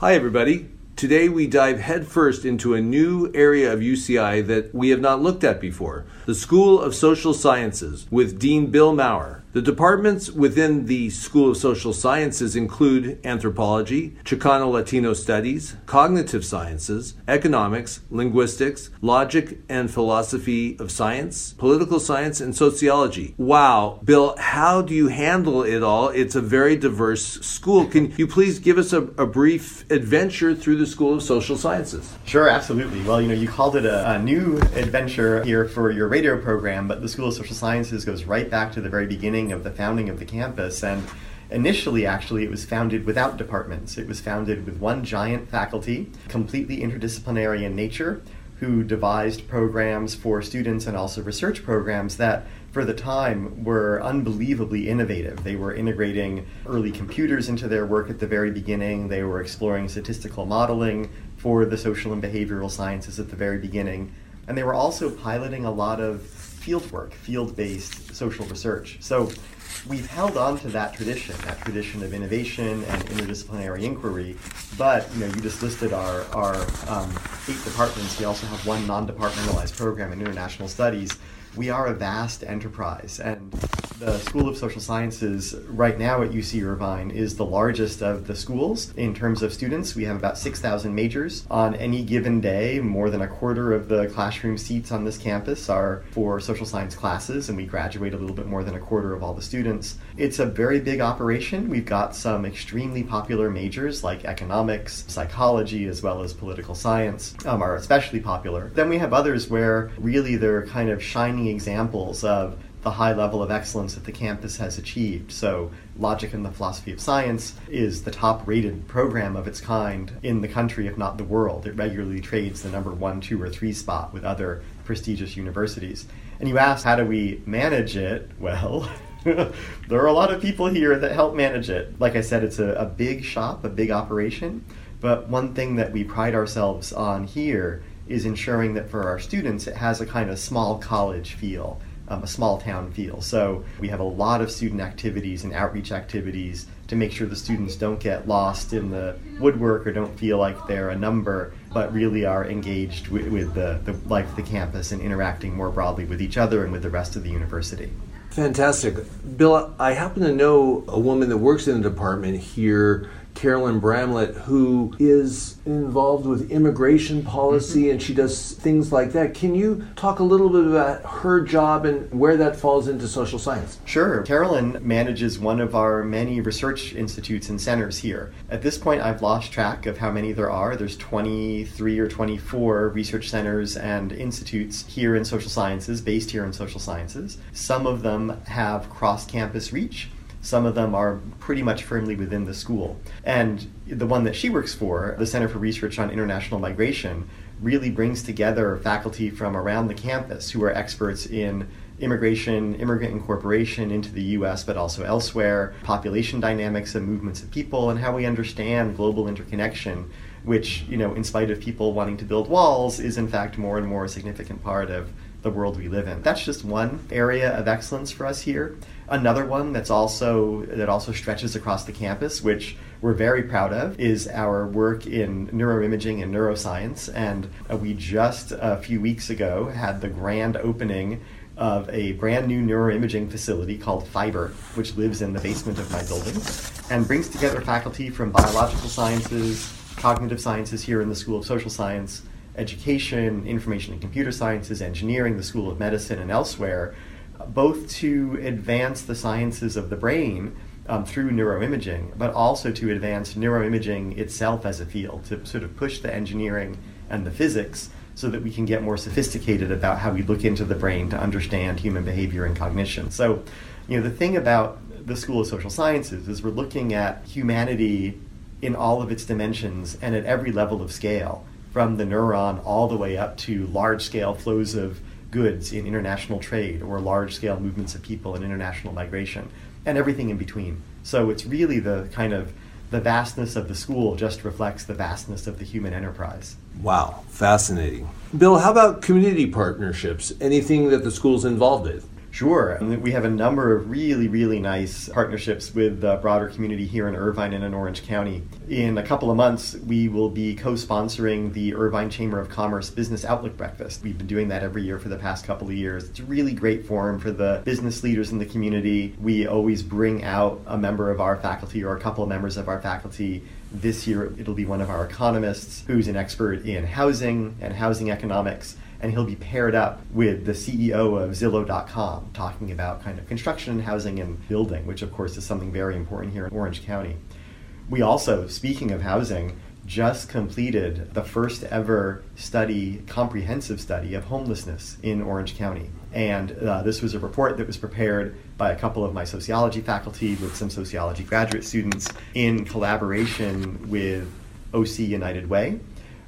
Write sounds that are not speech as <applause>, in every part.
Hi, everybody. Today we dive headfirst into a new area of UCI that we have not looked at before the School of Social Sciences with Dean Bill Maurer. The departments within the School of Social Sciences include anthropology, Chicano Latino studies, cognitive sciences, economics, linguistics, logic and philosophy of science, political science, and sociology. Wow, Bill, how do you handle it all? It's a very diverse school. Can you please give us a, a brief adventure through the School of Social Sciences? Sure, absolutely. Well, you know, you called it a, a new adventure here for your radio program, but the School of Social Sciences goes right back to the very beginning beginning of the founding of the campus. And initially, actually, it was founded without departments. It was founded with one giant faculty, completely interdisciplinary in nature, who devised programs for students and also research programs that for the time were unbelievably innovative. They were integrating early computers into their work at the very beginning. They were exploring statistical modeling for the social and behavioral sciences at the very beginning. And they were also piloting a lot of field work, field based social research. So we've held on to that tradition, that tradition of innovation and interdisciplinary inquiry. But you know, you just listed our, our um, eight departments. We also have one non departmentalized program in international studies we are a vast enterprise, and the School of Social Sciences right now at UC Irvine is the largest of the schools in terms of students. We have about 6,000 majors on any given day. More than a quarter of the classroom seats on this campus are for social science classes, and we graduate a little bit more than a quarter of all the students. It's a very big operation. We've got some extremely popular majors like economics, psychology, as well as political science um, are especially popular. Then we have others where really they're kind of shining examples of the high level of excellence that the campus has achieved. So, Logic and the Philosophy of Science is the top rated program of its kind in the country, if not the world. It regularly trades the number one, two, or three spot with other prestigious universities. And you ask, how do we manage it? Well, <laughs> there are a lot of people here that help manage it. Like I said, it's a, a big shop, a big operation. But one thing that we pride ourselves on here is ensuring that for our students it has a kind of small college feel, um, a small town feel. So we have a lot of student activities and outreach activities to make sure the students don't get lost in the woodwork or don't feel like they're a number, but really are engaged with, with the, the life of the campus and interacting more broadly with each other and with the rest of the university. Fantastic. Bill, I happen to know a woman that works in the department here Carolyn Bramlett, who is involved with immigration policy mm-hmm. and she does things like that. Can you talk a little bit about her job and where that falls into social science? Sure. Carolyn manages one of our many research institutes and centers here. At this point, I've lost track of how many there are. There's 23 or 24 research centers and institutes here in social sciences, based here in social sciences. Some of them have cross campus reach some of them are pretty much firmly within the school. And the one that she works for, the Center for Research on International Migration, really brings together faculty from around the campus who are experts in immigration, immigrant incorporation into the US, but also elsewhere, population dynamics and movements of people, and how we understand global interconnection, which, you know, in spite of people wanting to build walls, is in fact more and more a significant part of the world we live in. That's just one area of excellence for us here. Another one that's also that also stretches across the campus, which we're very proud of, is our work in neuroimaging and neuroscience. And uh, we just a few weeks ago had the grand opening of a brand new neuroimaging facility called FIBRE, which lives in the basement of my building, and brings together faculty from biological sciences, cognitive sciences here in the School of Social Science, education, information and computer sciences, engineering, the School of Medicine, and elsewhere, both to advance the sciences of the brain um, through neuroimaging, but also to advance neuroimaging itself as a field, to sort of push the engineering and the physics so that we can get more sophisticated about how we look into the brain to understand human behavior and cognition. So, you know, the thing about the School of Social Sciences is we're looking at humanity in all of its dimensions and at every level of scale from the neuron all the way up to large scale flows of goods in international trade or large scale movements of people in international migration and everything in between. So it's really the kind of the vastness of the school just reflects the vastness of the human enterprise. Wow, fascinating. Bill, how about community partnerships? Anything that the school's involved in? Sure. We have a number of really, really nice partnerships with the broader community here in Irvine and in Orange County. In a couple of months, we will be co sponsoring the Irvine Chamber of Commerce Business Outlook Breakfast. We've been doing that every year for the past couple of years. It's a really great forum for the business leaders in the community. We always bring out a member of our faculty or a couple of members of our faculty this year, it'll be one of our economists who's an expert in housing and housing economics and he'll be paired up with the CEO of Zillow.com, talking about kind of construction, and housing, and building, which of course is something very important here in Orange County. We also, speaking of housing, just completed the first ever study, comprehensive study of homelessness in Orange County. And uh, this was a report that was prepared by a couple of my sociology faculty with some sociology graduate students in collaboration with OC United Way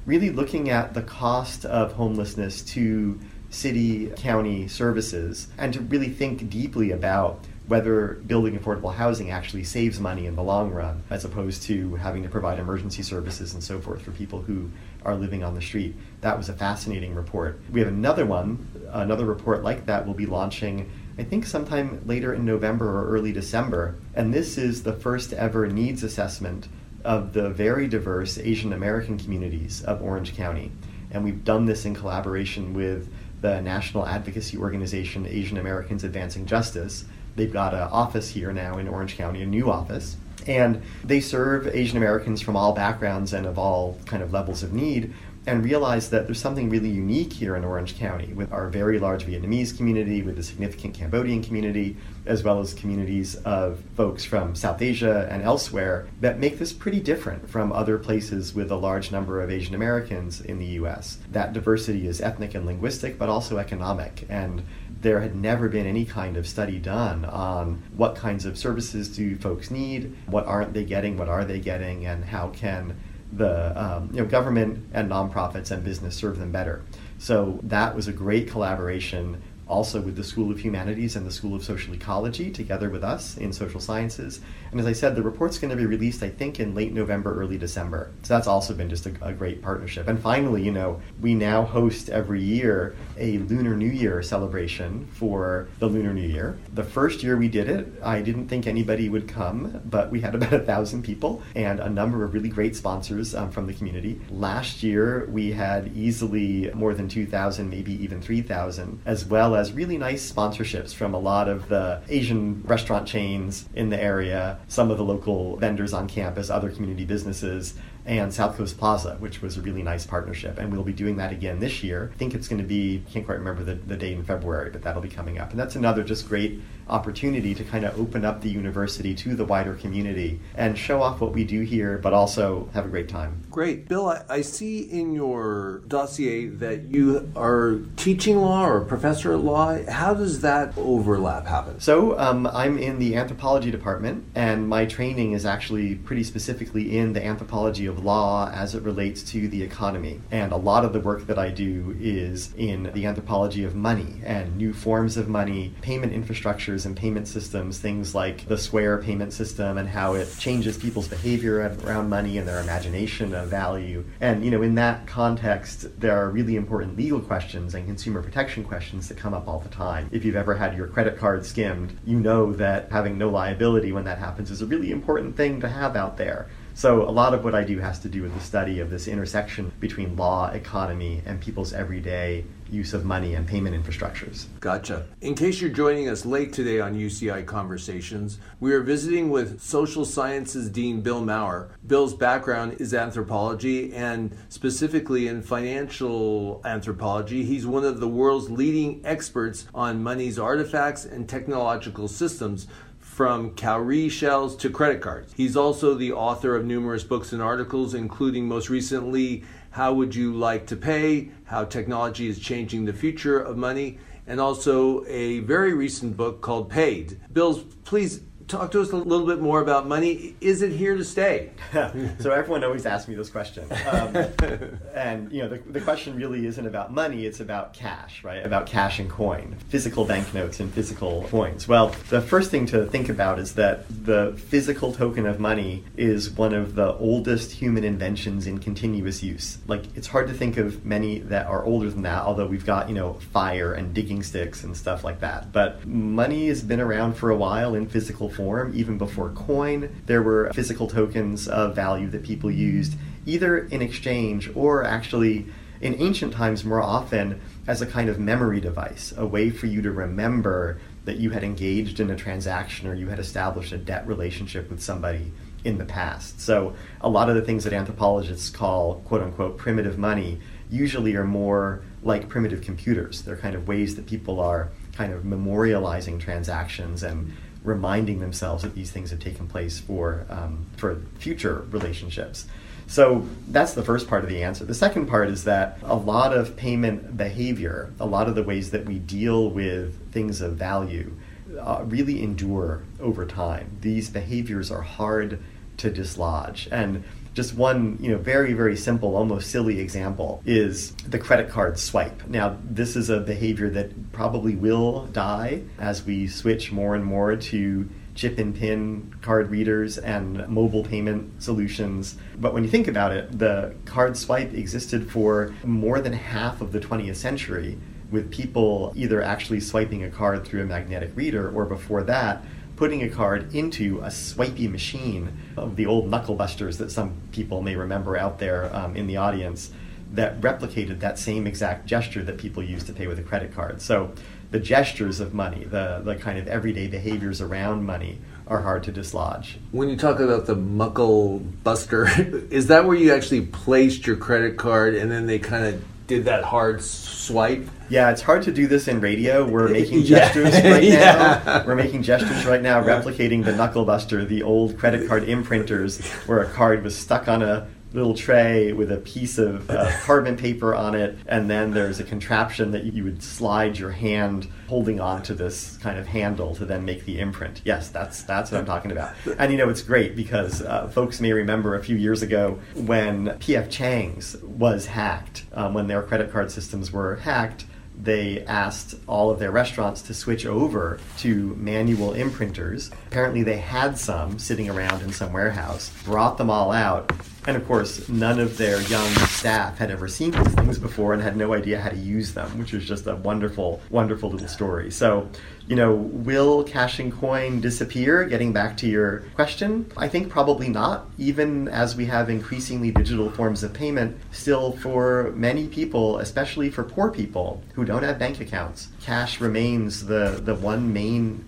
really looking at the cost of homelessness to city, county services, and to really think deeply about whether building affordable housing actually saves money in the long run, as opposed to having to provide emergency services and so forth for people who are living on the street. That was a fascinating report. We have another one, another report like that will be launching. I think sometime later in November or early December. And this is the first ever needs assessment of the very diverse Asian American communities of Orange County. And we've done this in collaboration with the national advocacy organization Asian Americans Advancing Justice. They've got an office here now in Orange County, a new office. And they serve Asian Americans from all backgrounds and of all kind of levels of need and realized that there's something really unique here in Orange County with our very large Vietnamese community, with the significant Cambodian community, as well as communities of folks from South Asia and elsewhere that make this pretty different from other places with a large number of Asian Americans in the US. That diversity is ethnic and linguistic, but also economic. And there had never been any kind of study done on what kinds of services do folks need, what aren't they getting, what are they getting, and how can the um, you know government and nonprofits and business serve them better. So that was a great collaboration also with the School of Humanities and the School of Social Ecology together with us in social sciences. And as I said, the report's going to be released, I think, in late November, early December. So that's also been just a, a great partnership. And finally, you know, we now host every year a Lunar New Year celebration for the Lunar New Year. The first year we did it, I didn't think anybody would come, but we had about a thousand people and a number of really great sponsors um, from the community. Last year, we had easily more than 2,000, maybe even 3,000, as well as has really nice sponsorships from a lot of the Asian restaurant chains in the area, some of the local vendors on campus, other community businesses, and South Coast Plaza, which was a really nice partnership. And we'll be doing that again this year. I think it's going to be, I can't quite remember the, the date in February, but that'll be coming up. And that's another just great opportunity to kind of open up the university to the wider community and show off what we do here, but also have a great time. Great. Bill, I, I see in your dossier that you are teaching law or a professor at law. How does that overlap happen? So, um, I'm in the anthropology department, and my training is actually pretty specifically in the anthropology of law as it relates to the economy. And a lot of the work that I do is in the anthropology of money and new forms of money, payment infrastructures and payment systems, things like the Square payment system and how it changes people's behavior around money and their imagination of value. And, you know, in that context, there are really important legal questions and consumer protection questions that come up all the time. If you've ever had your credit card skimmed, you know that having no liability when that happens is a really important thing to have out there. So a lot of what I do has to do with the study of this intersection between law, economy, and people's everyday use of money and payment infrastructures. Gotcha. In case you're joining us late today on UCI Conversations, we are visiting with Social Sciences Dean Bill Maurer. Bill's background is anthropology and specifically in financial anthropology. He's one of the world's leading experts on money's artifacts and technological systems from cowrie shells to credit cards. He's also the author of numerous books and articles, including most recently, How Would You Like to Pay? How Technology is Changing the Future of Money, and also a very recent book called Paid. Bills, please talk to us a little bit more about money. Is it here to stay? <laughs> so everyone always asks me this question, um, <laughs> and you know the, the question really isn't about money; it's about cash, right? About cash and coin, physical banknotes and physical coins. Well, the first thing to think about is that the physical token of money is one of the oldest human inventions in continuous use. Like it's hard to think of many that are older than that, although we've got you know fire and digging sticks and stuff like that. But money has been around for a while in physical form, even before coin. There were physical tokens of value that people used either in exchange or actually in ancient times more often as a kind of memory device, a way for you to remember that you had engaged in a transaction or you had established a debt relationship with somebody in the past. So a lot of the things that anthropologists call quote unquote primitive money usually are more like primitive computers. They're kind of ways that people are kind of memorializing transactions and reminding themselves that these things have taken place for um, for future relationships. So that's the first part of the answer. The second part is that a lot of payment behavior, a lot of the ways that we deal with things of value, uh, really endure over time. These behaviors are hard to dislodge. And just one, you know, very very simple, almost silly example is the credit card swipe. Now, this is a behavior that probably will die as we switch more and more to chip and pin card readers and mobile payment solutions. But when you think about it, the card swipe existed for more than half of the 20th century with people either actually swiping a card through a magnetic reader or before that putting a card into a swipey machine of the old knuckle busters that some people may remember out there um, in the audience that replicated that same exact gesture that people use to pay with a credit card. So the gestures of money, the, the kind of everyday behaviors around money are hard to dislodge. When you talk about the knuckle buster, <laughs> is that where you actually placed your credit card and then they kind of did that hard swipe? Yeah, it's hard to do this in radio. We're <laughs> making gestures <laughs> yeah. right now. yeah. We're making gestures right now, replicating the knuckle buster, the old credit card imprinters, where a card was stuck on a little tray with a piece of uh, <laughs> carbon paper on it, and then there's a contraption that you would slide your hand holding onto this kind of handle to then make the imprint. Yes, that's that's what I'm talking about. And you know, it's great because uh, folks may remember a few years ago when PF Chang's was hacked, um, when their credit card systems were hacked they asked all of their restaurants to switch over to manual imprinters. Apparently, they had some sitting around in some warehouse, brought them all out, and of course, none of their young staff had ever seen these things before and had no idea how to use them, which was just a wonderful, wonderful little story. So, you know, will cash and coin disappear? Getting back to your question, I think probably not. Even as we have increasingly digital forms of payment, still for many people, especially for poor people who don't have bank accounts, cash remains the, the one main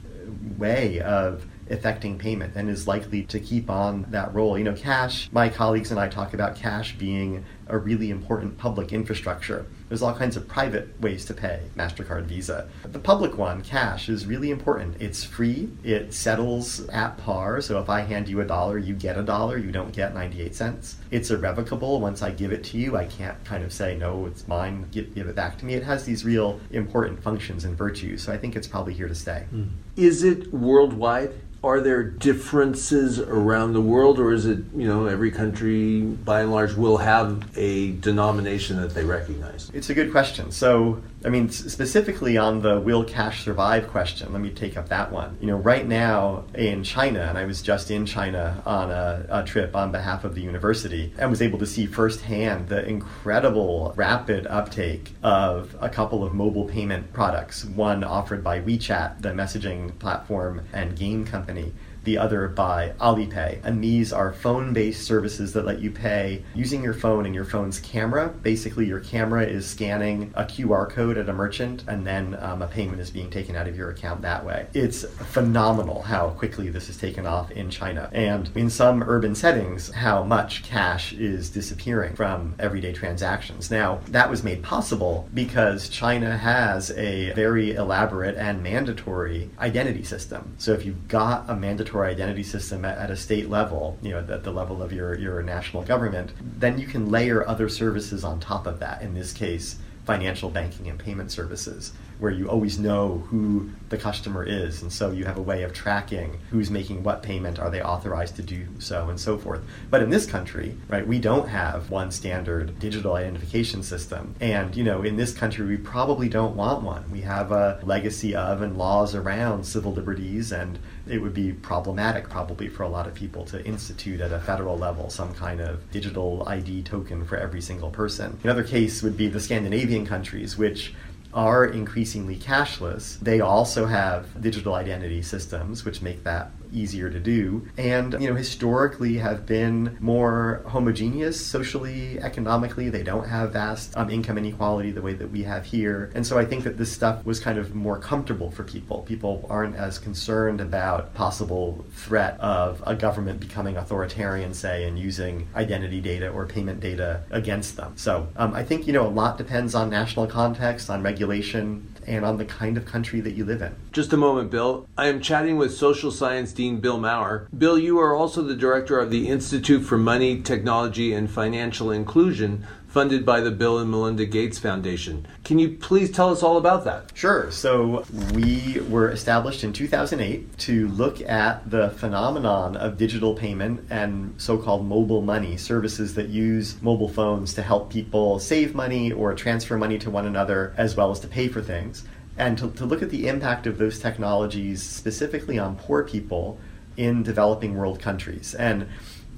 way of affecting payment and is likely to keep on that role. You know, cash, my colleagues and I talk about cash being a really important public infrastructure. There's all kinds of private ways to pay, MasterCard, Visa. The public one, cash, is really important. It's free, it settles at par, so if I hand you a dollar, you get a dollar, you don't get 98 cents. It's irrevocable. Once I give it to you, I can't kind of say, no, it's mine, give, give it back to me. It has these real important functions and virtues, so I think it's probably here to stay. Mm. Is it worldwide? Are there differences around the world, or is it you know every country by and large will have a denomination that they recognize? It's a good question. So I mean, specifically on the will cash survive question, let me take up that one. You know, right now in China, and I was just in China on a, a, trip on behalf of the university and was able to see firsthand the incredible rapid uptake of a couple of mobile payment products. One offered by WeChat, the messaging platform and game company the other by Alipay. And these are phone based services that let you pay using your phone and your phone's camera. Basically, your camera is scanning a QR code at a merchant, and then um, a payment is being taken out of your account that way. It's phenomenal how quickly this has taken off in China. And in some urban settings, how much cash is disappearing from everyday transactions. Now, that was made possible because China has a very elaborate and mandatory identity system. So if you've got a mandatory identity system at, at, a state level, you know, at the level of your, your national government, then you can layer other services on top of that. In this case, financial banking and payment services where you always know who the customer is and so you have a way of tracking who's making what payment are they authorized to do so and so forth. But in this country right we don't have one standard digital identification system. And you know in this country we probably don't want one. We have a legacy of and laws around civil liberties and it would be problematic probably for a lot of people to institute at a federal level some kind of digital ID token for every single person. Another case would be the Scandinavian countries, which are increasingly cashless. They also have digital identity systems, which make that easier to do, and you know historically have been more homogeneous socially, economically. They don't have vast um, income inequality the way that we have here, and so I think that this stuff was kind of more comfortable for people. People aren't as concerned about possible threat of a government becoming authoritarian, say, and using identity data or payment data against them. So um, I think you know a lot depends on national context, on regulation, and on the kind of country that you live in. Just a moment, Bill. I am chatting with social science dean Bill Maurer. Bill, you are also the director of the Institute for Money, Technology, and Financial Inclusion, funded by the Bill and Melinda Gates Foundation. Can you please tell us all about that? Sure. So, we were established in 2008 to look at the phenomenon of digital payment and so called mobile money services that use mobile phones to help people save money or transfer money to one another as well as to pay for things. And to, to look at the impact of those technologies specifically on poor people in developing world countries. And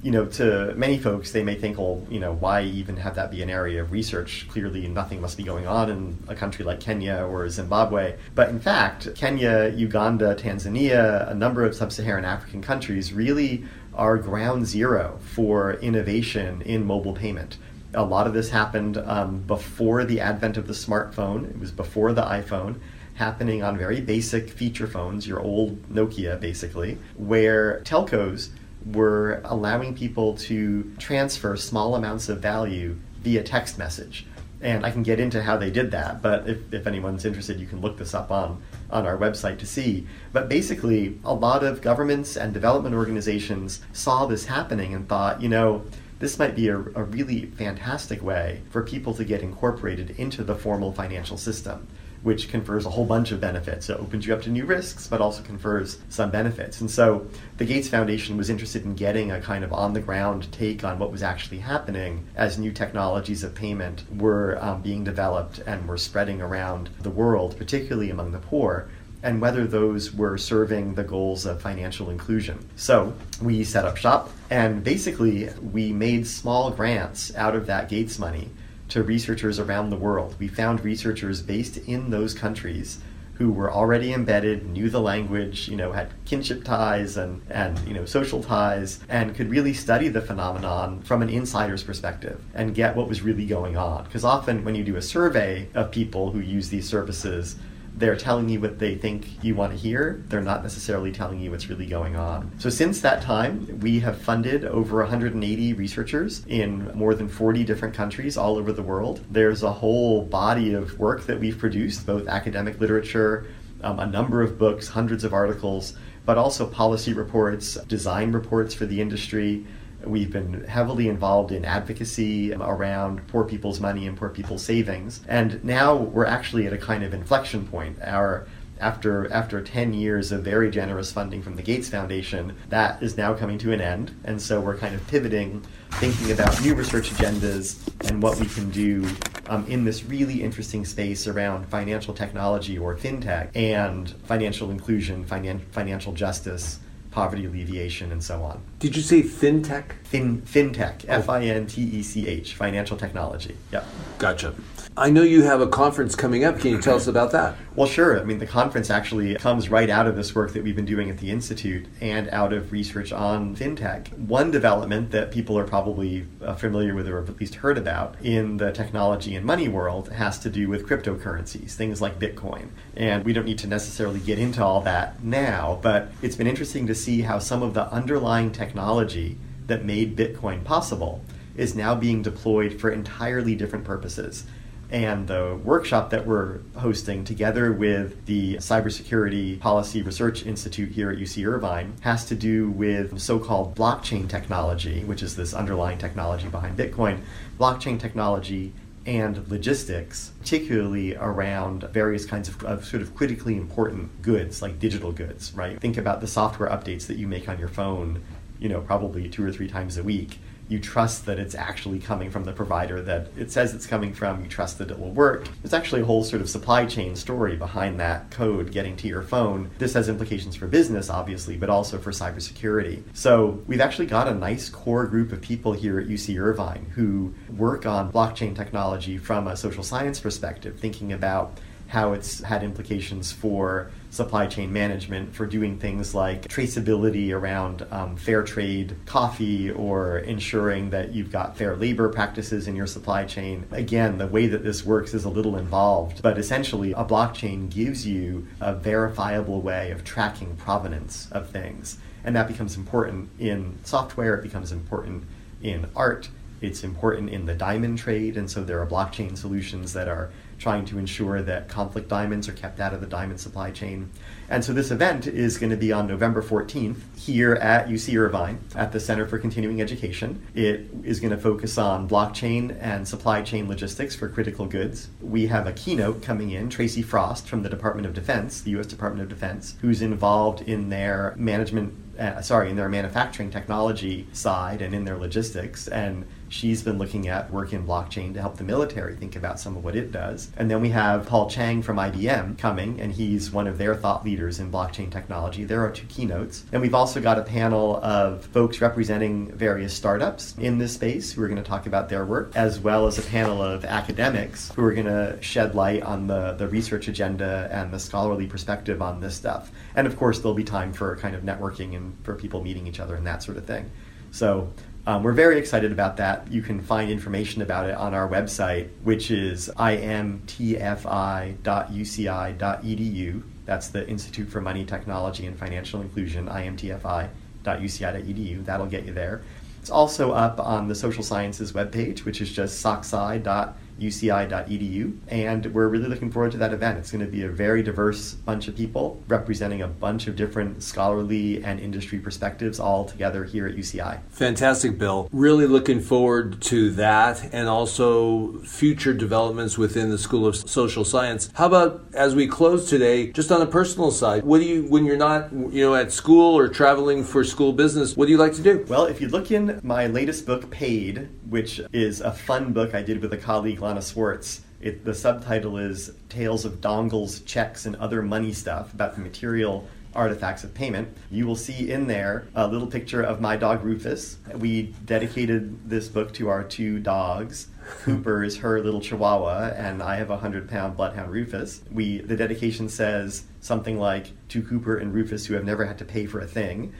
you know, to many folks, they may think, well, you know, why even have that be an area of research? Clearly, nothing must be going on in a country like Kenya or Zimbabwe. But in fact, Kenya, Uganda, Tanzania, a number of sub Saharan African countries really are ground zero for innovation in mobile payment. A lot of this happened um, before the advent of the smartphone, it was before the iPhone happening on very basic feature phones, your old Nokia basically, where telcos were allowing people to transfer small amounts of value via text message. And I can get into how they did that, but if, if anyone's interested, you can look this up on, on our website to see. But basically, a lot of governments and development organizations saw this happening and thought, you know, this might be a, a really fantastic way for people to get incorporated into the formal financial system which confers a whole bunch of benefits. It opens you up to new risks, but also confers some benefits. And so the Gates Foundation was interested in getting a kind of on the ground take on what was actually happening as new technologies of payment were um, being developed and were spreading around the world, particularly among the poor and whether those were serving the goals of financial inclusion. So we set up shop, and basically, we made small grants out of that Gates money to researchers around the world. We found researchers based in those countries who were already embedded, knew the language, you know, had kinship ties and, and you know, social ties, and could really study the phenomenon from an insider's perspective and get what was really going on. Because often when you do a survey of people who use these services, they're telling you what they think you want to hear. They're not necessarily telling you what's really going on. So, since that time, we have funded over 180 researchers in more than 40 different countries all over the world. There's a whole body of work that we've produced, both academic literature, um, a number of books, hundreds of articles, but also policy reports, design reports for the industry. We've been heavily involved in advocacy around poor people's money and poor people's savings. And now we're actually at a kind of inflection point. Our after after 10 years of very generous funding from the Gates Foundation, that is now coming to an end. And so we're kind of pivoting, thinking about new research agendas and what we can do um, in this really interesting space around financial technology or fintech and financial inclusion, finan- financial justice, poverty alleviation, and so on. Did you say fintech? Fin, fintech, F I N T E C H, financial technology. Yeah. Gotcha. I know you have a conference coming up. Can you tell us about that? Well, sure. I mean, the conference actually comes right out of this work that we've been doing at the Institute and out of research on fintech. One development that people are probably uh, familiar with or have at least heard about in the technology and money world has to do with cryptocurrencies, things like Bitcoin. And we don't need to necessarily get into all that now, but it's been interesting to see how some of the underlying technology that made Bitcoin possible is now being deployed for entirely different purposes and the workshop that we're hosting together with the Cybersecurity Policy Research Institute here at UC Irvine has to do with so called blockchain technology, which is this underlying technology behind Bitcoin. Blockchain technology and logistics, particularly around various kinds of, of, sort of critically important goods like digital goods, right? Think about the software updates that you make on your phone, you know, probably two or three times a week you trust that it's actually coming from the provider that it says it's coming from, you trust that it will work. There's actually a whole sort of supply chain story behind that code getting to your phone. This has implications for business, obviously, but also for cybersecurity. So we've actually got a nice core group of people here at UC Irvine who work on blockchain technology from a social science perspective, thinking about how it's had implications for supply chain management, for doing things like traceability around um, fair trade coffee or ensuring that you've got fair labor practices in your supply chain. Again, the way that this works is a little involved, but essentially, a blockchain gives you a verifiable way of tracking provenance of things. And that becomes important in software, it becomes important in art, it's important in the diamond trade, and so there are blockchain solutions that are trying to ensure that conflict diamonds are kept out of the diamond supply chain. And so this event is going to be on November 14th here at UC Irvine at the Center for Continuing Education. It is going to focus on blockchain and supply chain logistics for critical goods. We have a keynote coming in, Tracy Frost from the Department of Defense, the US Department of Defense, who's involved in their management uh, sorry, in their manufacturing technology side and in their logistics. And she's been looking at work in blockchain to help the military think about some of what it does. And then we have Paul Chang from IBM coming, and he's one of their thought leaders in blockchain technology. There are two keynotes. And we've also got a panel of folks representing various startups in this space who are going to talk about their work, as well as a panel of academics who are going to shed light on the, the research agenda and the scholarly perspective on this stuff. And of course, there'll be time for kind of networking and for people meeting each other and that sort of thing. So um, we're very excited about that. You can find information about it on our website, which is imtfi.uci.edu. That's the Institute for Money, Technology, and Financial Inclusion, imtfi.uci.edu. That'll get you there. It's also up on the social sciences webpage, which is just socsci.edu uci.edu. And we're really looking forward to that event. It's going to be a very diverse bunch of people representing a bunch of different scholarly and industry perspectives all together here at UCI. Fantastic, Bill. Really looking forward to that and also future developments within the School of Social Science. How about as we close today, just on a personal side, what do you, when you're not, you know, at school or traveling for school business, what do you like to do? Well, if you look in my latest book, Paid, which is a fun book I did with a colleague Lana Swartz. It, the subtitle is Tales of Dongles, Checks, and Other Money Stuff about the material artifacts of payment. You will see in there a little picture of my dog Rufus. We dedicated this book to our two dogs. Cooper is her little chihuahua, and I have a hundred pound bloodhound Rufus. We the dedication says something like to Cooper and Rufus who have never had to pay for a thing.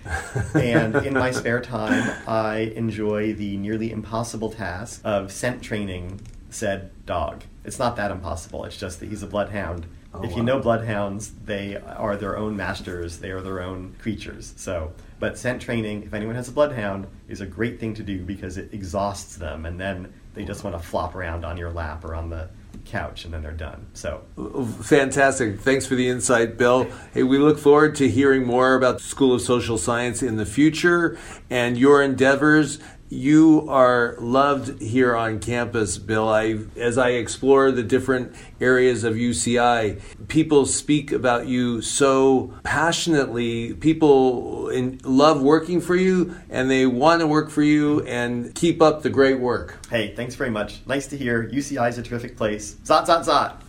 and in my spare time, I enjoy the nearly impossible task of scent training said dog. It's not that impossible. It's just that he's a bloodhound. Oh, if wow. you know bloodhounds, they are their own masters. They are their own creatures. So, but scent training, if anyone has a bloodhound, is a great thing to do because it exhausts them, and then they just want to flop around on your lap or on the couch and then they're done. So oh, fantastic. Thanks for the insight, Bill. Hey, we look forward to hearing more about the School of Social Science in the future and your endeavors you are loved here on campus, Bill. I, as I explore the different areas of UCI, people speak about you so passionately. People in, love working for you, and they want to work for you. And keep up the great work. Hey, thanks very much. Nice to hear. UCI is a terrific place. Zot zot zot.